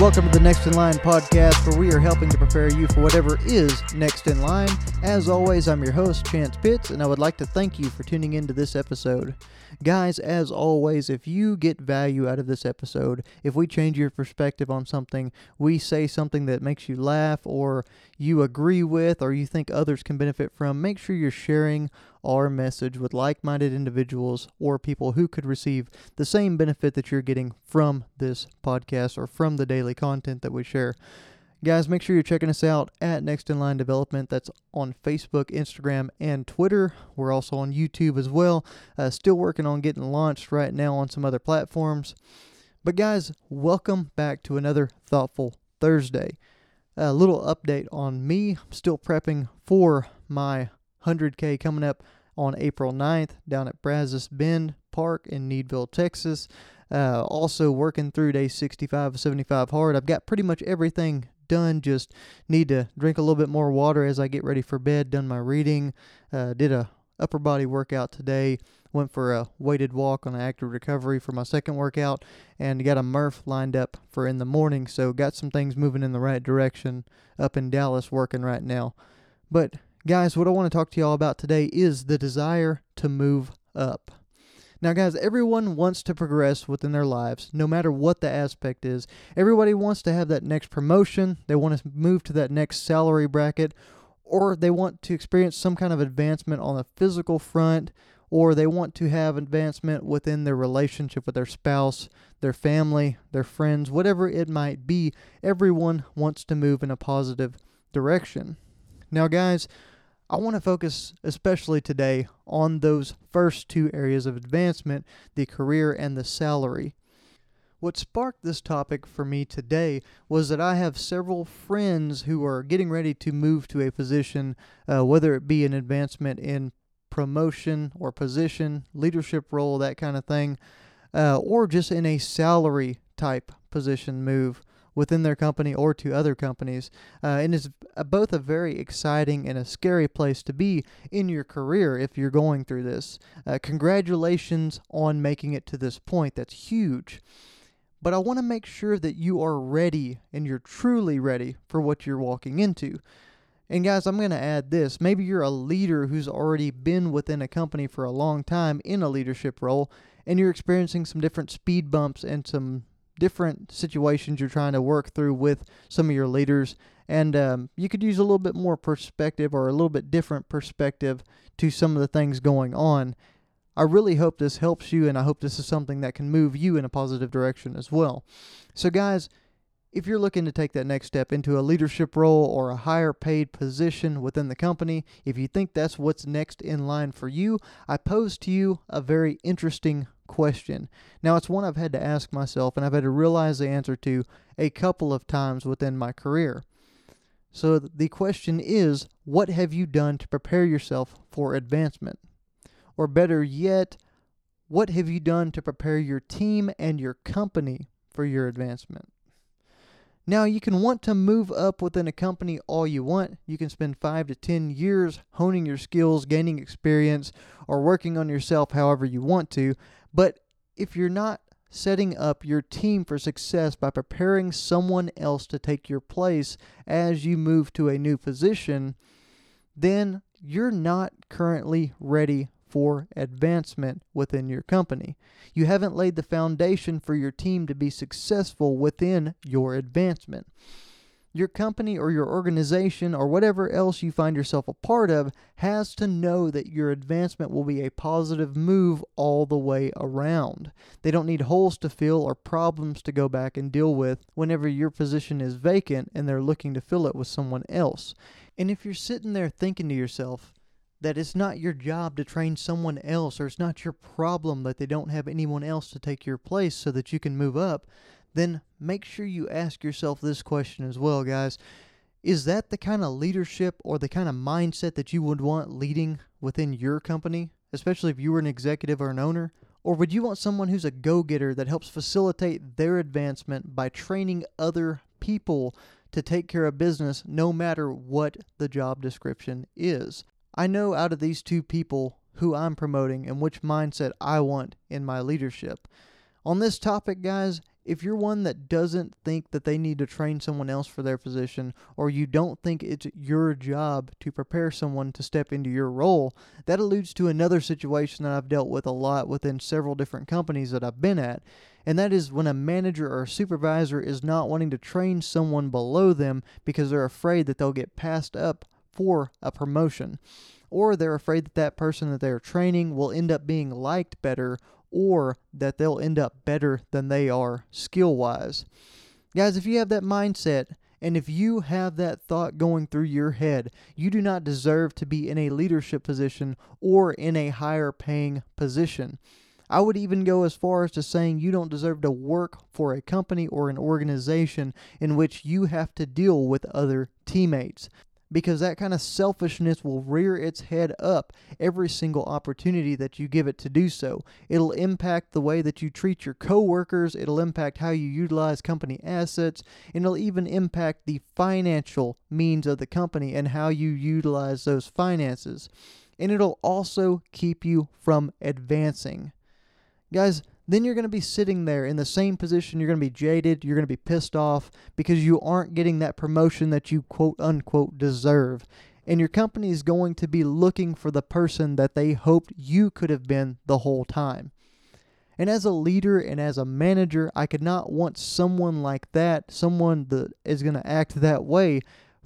welcome to the Next in Line podcast, where we are helping to prepare you for whatever is next in line. As always, I'm your host, Chance Pitts, and I would like to thank you for tuning into this episode. Guys, as always, if you get value out of this episode, if we change your perspective on something, we say something that makes you laugh, or you agree with, or you think others can benefit from, make sure you're sharing our message with like minded individuals or people who could receive the same benefit that you're getting from this podcast or from the daily content that we share. Guys, make sure you're checking us out at Next in Line Development. That's on Facebook, Instagram, and Twitter. We're also on YouTube as well. Uh, still working on getting launched right now on some other platforms. But, guys, welcome back to another Thoughtful Thursday. A little update on me. I'm still prepping for my 100K coming up on April 9th down at Brazos Bend Park in Needville, Texas. Uh, also working through day 65 75 hard. I've got pretty much everything done. Just need to drink a little bit more water as I get ready for bed. Done my reading. Uh, did a upper body workout today. Went for a weighted walk on active recovery for my second workout, and got a Murph lined up for in the morning. So got some things moving in the right direction up in Dallas working right now. But guys, what I want to talk to y'all about today is the desire to move up. Now, guys, everyone wants to progress within their lives, no matter what the aspect is. Everybody wants to have that next promotion, they want to move to that next salary bracket, or they want to experience some kind of advancement on the physical front, or they want to have advancement within their relationship with their spouse, their family, their friends, whatever it might be. Everyone wants to move in a positive direction. Now, guys, I want to focus especially today on those first two areas of advancement the career and the salary. What sparked this topic for me today was that I have several friends who are getting ready to move to a position, uh, whether it be an advancement in promotion or position, leadership role, that kind of thing, uh, or just in a salary type position move within their company or to other companies. Uh, and it's both a very exciting and a scary place to be in your career if you're going through this. Uh, congratulations on making it to this point. That's huge. But I want to make sure that you are ready and you're truly ready for what you're walking into. And guys, I'm going to add this. Maybe you're a leader who's already been within a company for a long time in a leadership role, and you're experiencing some different speed bumps and some different situations you're trying to work through with some of your leaders. And um, you could use a little bit more perspective or a little bit different perspective to some of the things going on. I really hope this helps you, and I hope this is something that can move you in a positive direction as well. So, guys, if you're looking to take that next step into a leadership role or a higher paid position within the company, if you think that's what's next in line for you, I pose to you a very interesting question. Now, it's one I've had to ask myself and I've had to realize the answer to a couple of times within my career. So, the question is what have you done to prepare yourself for advancement? Or better yet, what have you done to prepare your team and your company for your advancement? Now, you can want to move up within a company all you want. You can spend five to 10 years honing your skills, gaining experience, or working on yourself however you want to. But if you're not setting up your team for success by preparing someone else to take your place as you move to a new position, then you're not currently ready for advancement within your company. You haven't laid the foundation for your team to be successful within your advancement your company or your organization or whatever else you find yourself a part of has to know that your advancement will be a positive move all the way around. They don't need holes to fill or problems to go back and deal with whenever your position is vacant and they're looking to fill it with someone else. And if you're sitting there thinking to yourself, that it's not your job to train someone else, or it's not your problem that they don't have anyone else to take your place so that you can move up, then make sure you ask yourself this question as well, guys. Is that the kind of leadership or the kind of mindset that you would want leading within your company, especially if you were an executive or an owner? Or would you want someone who's a go getter that helps facilitate their advancement by training other people to take care of business no matter what the job description is? I know out of these two people who I'm promoting and which mindset I want in my leadership. On this topic, guys, if you're one that doesn't think that they need to train someone else for their position, or you don't think it's your job to prepare someone to step into your role, that alludes to another situation that I've dealt with a lot within several different companies that I've been at. And that is when a manager or a supervisor is not wanting to train someone below them because they're afraid that they'll get passed up for a promotion. Or they're afraid that that person that they're training will end up being liked better or that they'll end up better than they are skill wise. Guys, if you have that mindset, and if you have that thought going through your head, you do not deserve to be in a leadership position or in a higher paying position. I would even go as far as to saying you don't deserve to work for a company or an organization in which you have to deal with other teammates because that kind of selfishness will rear its head up every single opportunity that you give it to do so. It'll impact the way that you treat your coworkers, it'll impact how you utilize company assets, and it'll even impact the financial means of the company and how you utilize those finances. And it'll also keep you from advancing. Guys, then you're going to be sitting there in the same position. You're going to be jaded. You're going to be pissed off because you aren't getting that promotion that you quote unquote deserve. And your company is going to be looking for the person that they hoped you could have been the whole time. And as a leader and as a manager, I could not want someone like that, someone that is going to act that way,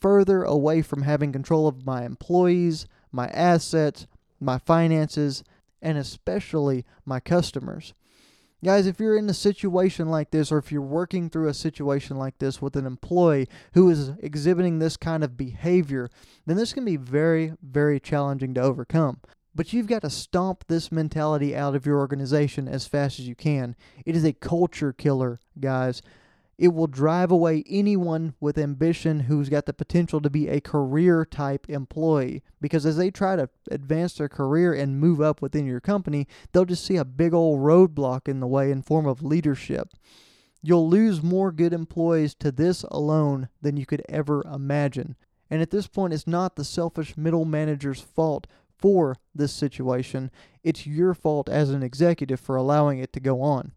further away from having control of my employees, my assets, my finances, and especially my customers. Guys, if you're in a situation like this, or if you're working through a situation like this with an employee who is exhibiting this kind of behavior, then this can be very, very challenging to overcome. But you've got to stomp this mentality out of your organization as fast as you can. It is a culture killer, guys. It will drive away anyone with ambition who's got the potential to be a career type employee because as they try to advance their career and move up within your company, they'll just see a big old roadblock in the way in form of leadership. You'll lose more good employees to this alone than you could ever imagine. And at this point, it's not the selfish middle manager's fault for this situation. It's your fault as an executive for allowing it to go on.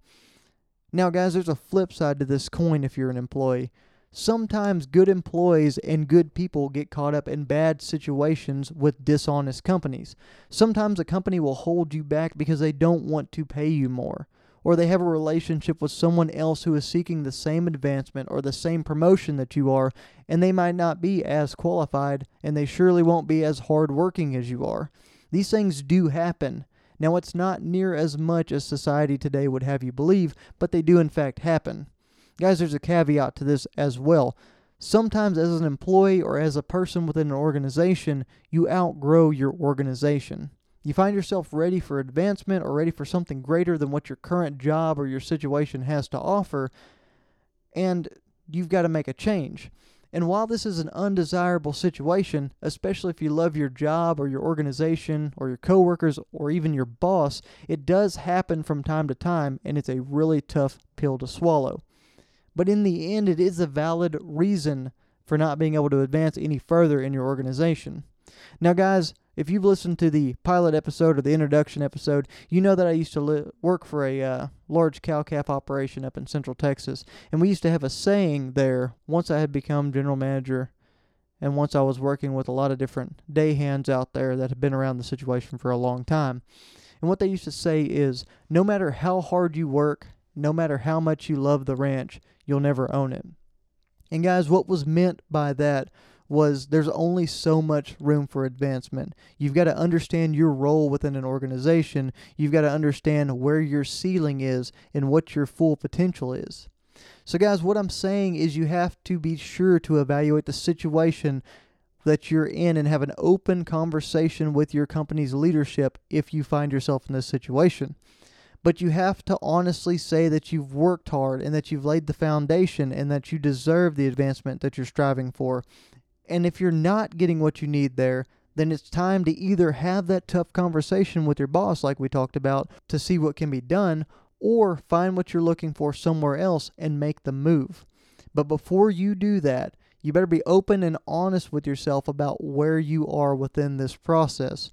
Now, guys, there's a flip side to this coin if you're an employee. Sometimes good employees and good people get caught up in bad situations with dishonest companies. Sometimes a company will hold you back because they don't want to pay you more, or they have a relationship with someone else who is seeking the same advancement or the same promotion that you are, and they might not be as qualified, and they surely won't be as hardworking as you are. These things do happen. Now, it's not near as much as society today would have you believe, but they do in fact happen. Guys, there's a caveat to this as well. Sometimes, as an employee or as a person within an organization, you outgrow your organization. You find yourself ready for advancement or ready for something greater than what your current job or your situation has to offer, and you've got to make a change. And while this is an undesirable situation, especially if you love your job or your organization or your coworkers or even your boss, it does happen from time to time and it's a really tough pill to swallow. But in the end, it is a valid reason for not being able to advance any further in your organization. Now, guys, if you've listened to the pilot episode or the introduction episode, you know that I used to li- work for a uh, large cow calf operation up in Central Texas, and we used to have a saying there. Once I had become general manager, and once I was working with a lot of different day hands out there that had been around the situation for a long time. And what they used to say is, no matter how hard you work, no matter how much you love the ranch, you'll never own it. And guys, what was meant by that was there's only so much room for advancement. You've got to understand your role within an organization. You've got to understand where your ceiling is and what your full potential is. So, guys, what I'm saying is you have to be sure to evaluate the situation that you're in and have an open conversation with your company's leadership if you find yourself in this situation. But you have to honestly say that you've worked hard and that you've laid the foundation and that you deserve the advancement that you're striving for and if you're not getting what you need there, then it's time to either have that tough conversation with your boss, like we talked about, to see what can be done, or find what you're looking for somewhere else and make the move. But before you do that, you better be open and honest with yourself about where you are within this process.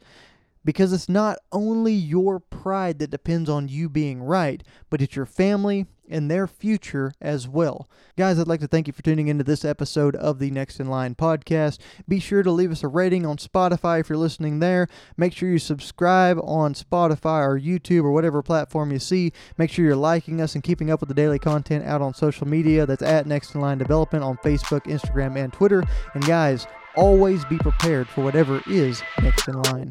Because it's not only your pride that depends on you being right, but it's your family, in their future as well. Guys, I'd like to thank you for tuning into this episode of the Next in Line podcast. Be sure to leave us a rating on Spotify if you're listening there. Make sure you subscribe on Spotify or YouTube or whatever platform you see. Make sure you're liking us and keeping up with the daily content out on social media. That's at Next in Line Development on Facebook, Instagram, and Twitter. And guys, always be prepared for whatever is next in line.